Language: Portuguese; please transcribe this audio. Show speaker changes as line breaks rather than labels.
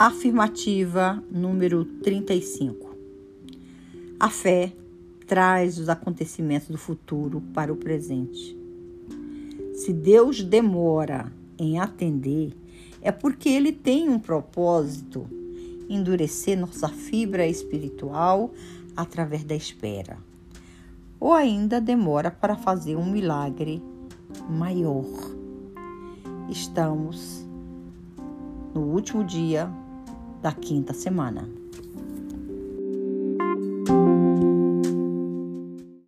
Afirmativa número 35. A fé traz os acontecimentos do futuro para o presente. Se Deus demora em atender, é porque ele tem um propósito endurecer nossa fibra espiritual através da espera. Ou ainda demora para fazer um milagre maior. Estamos no último dia da quinta semana.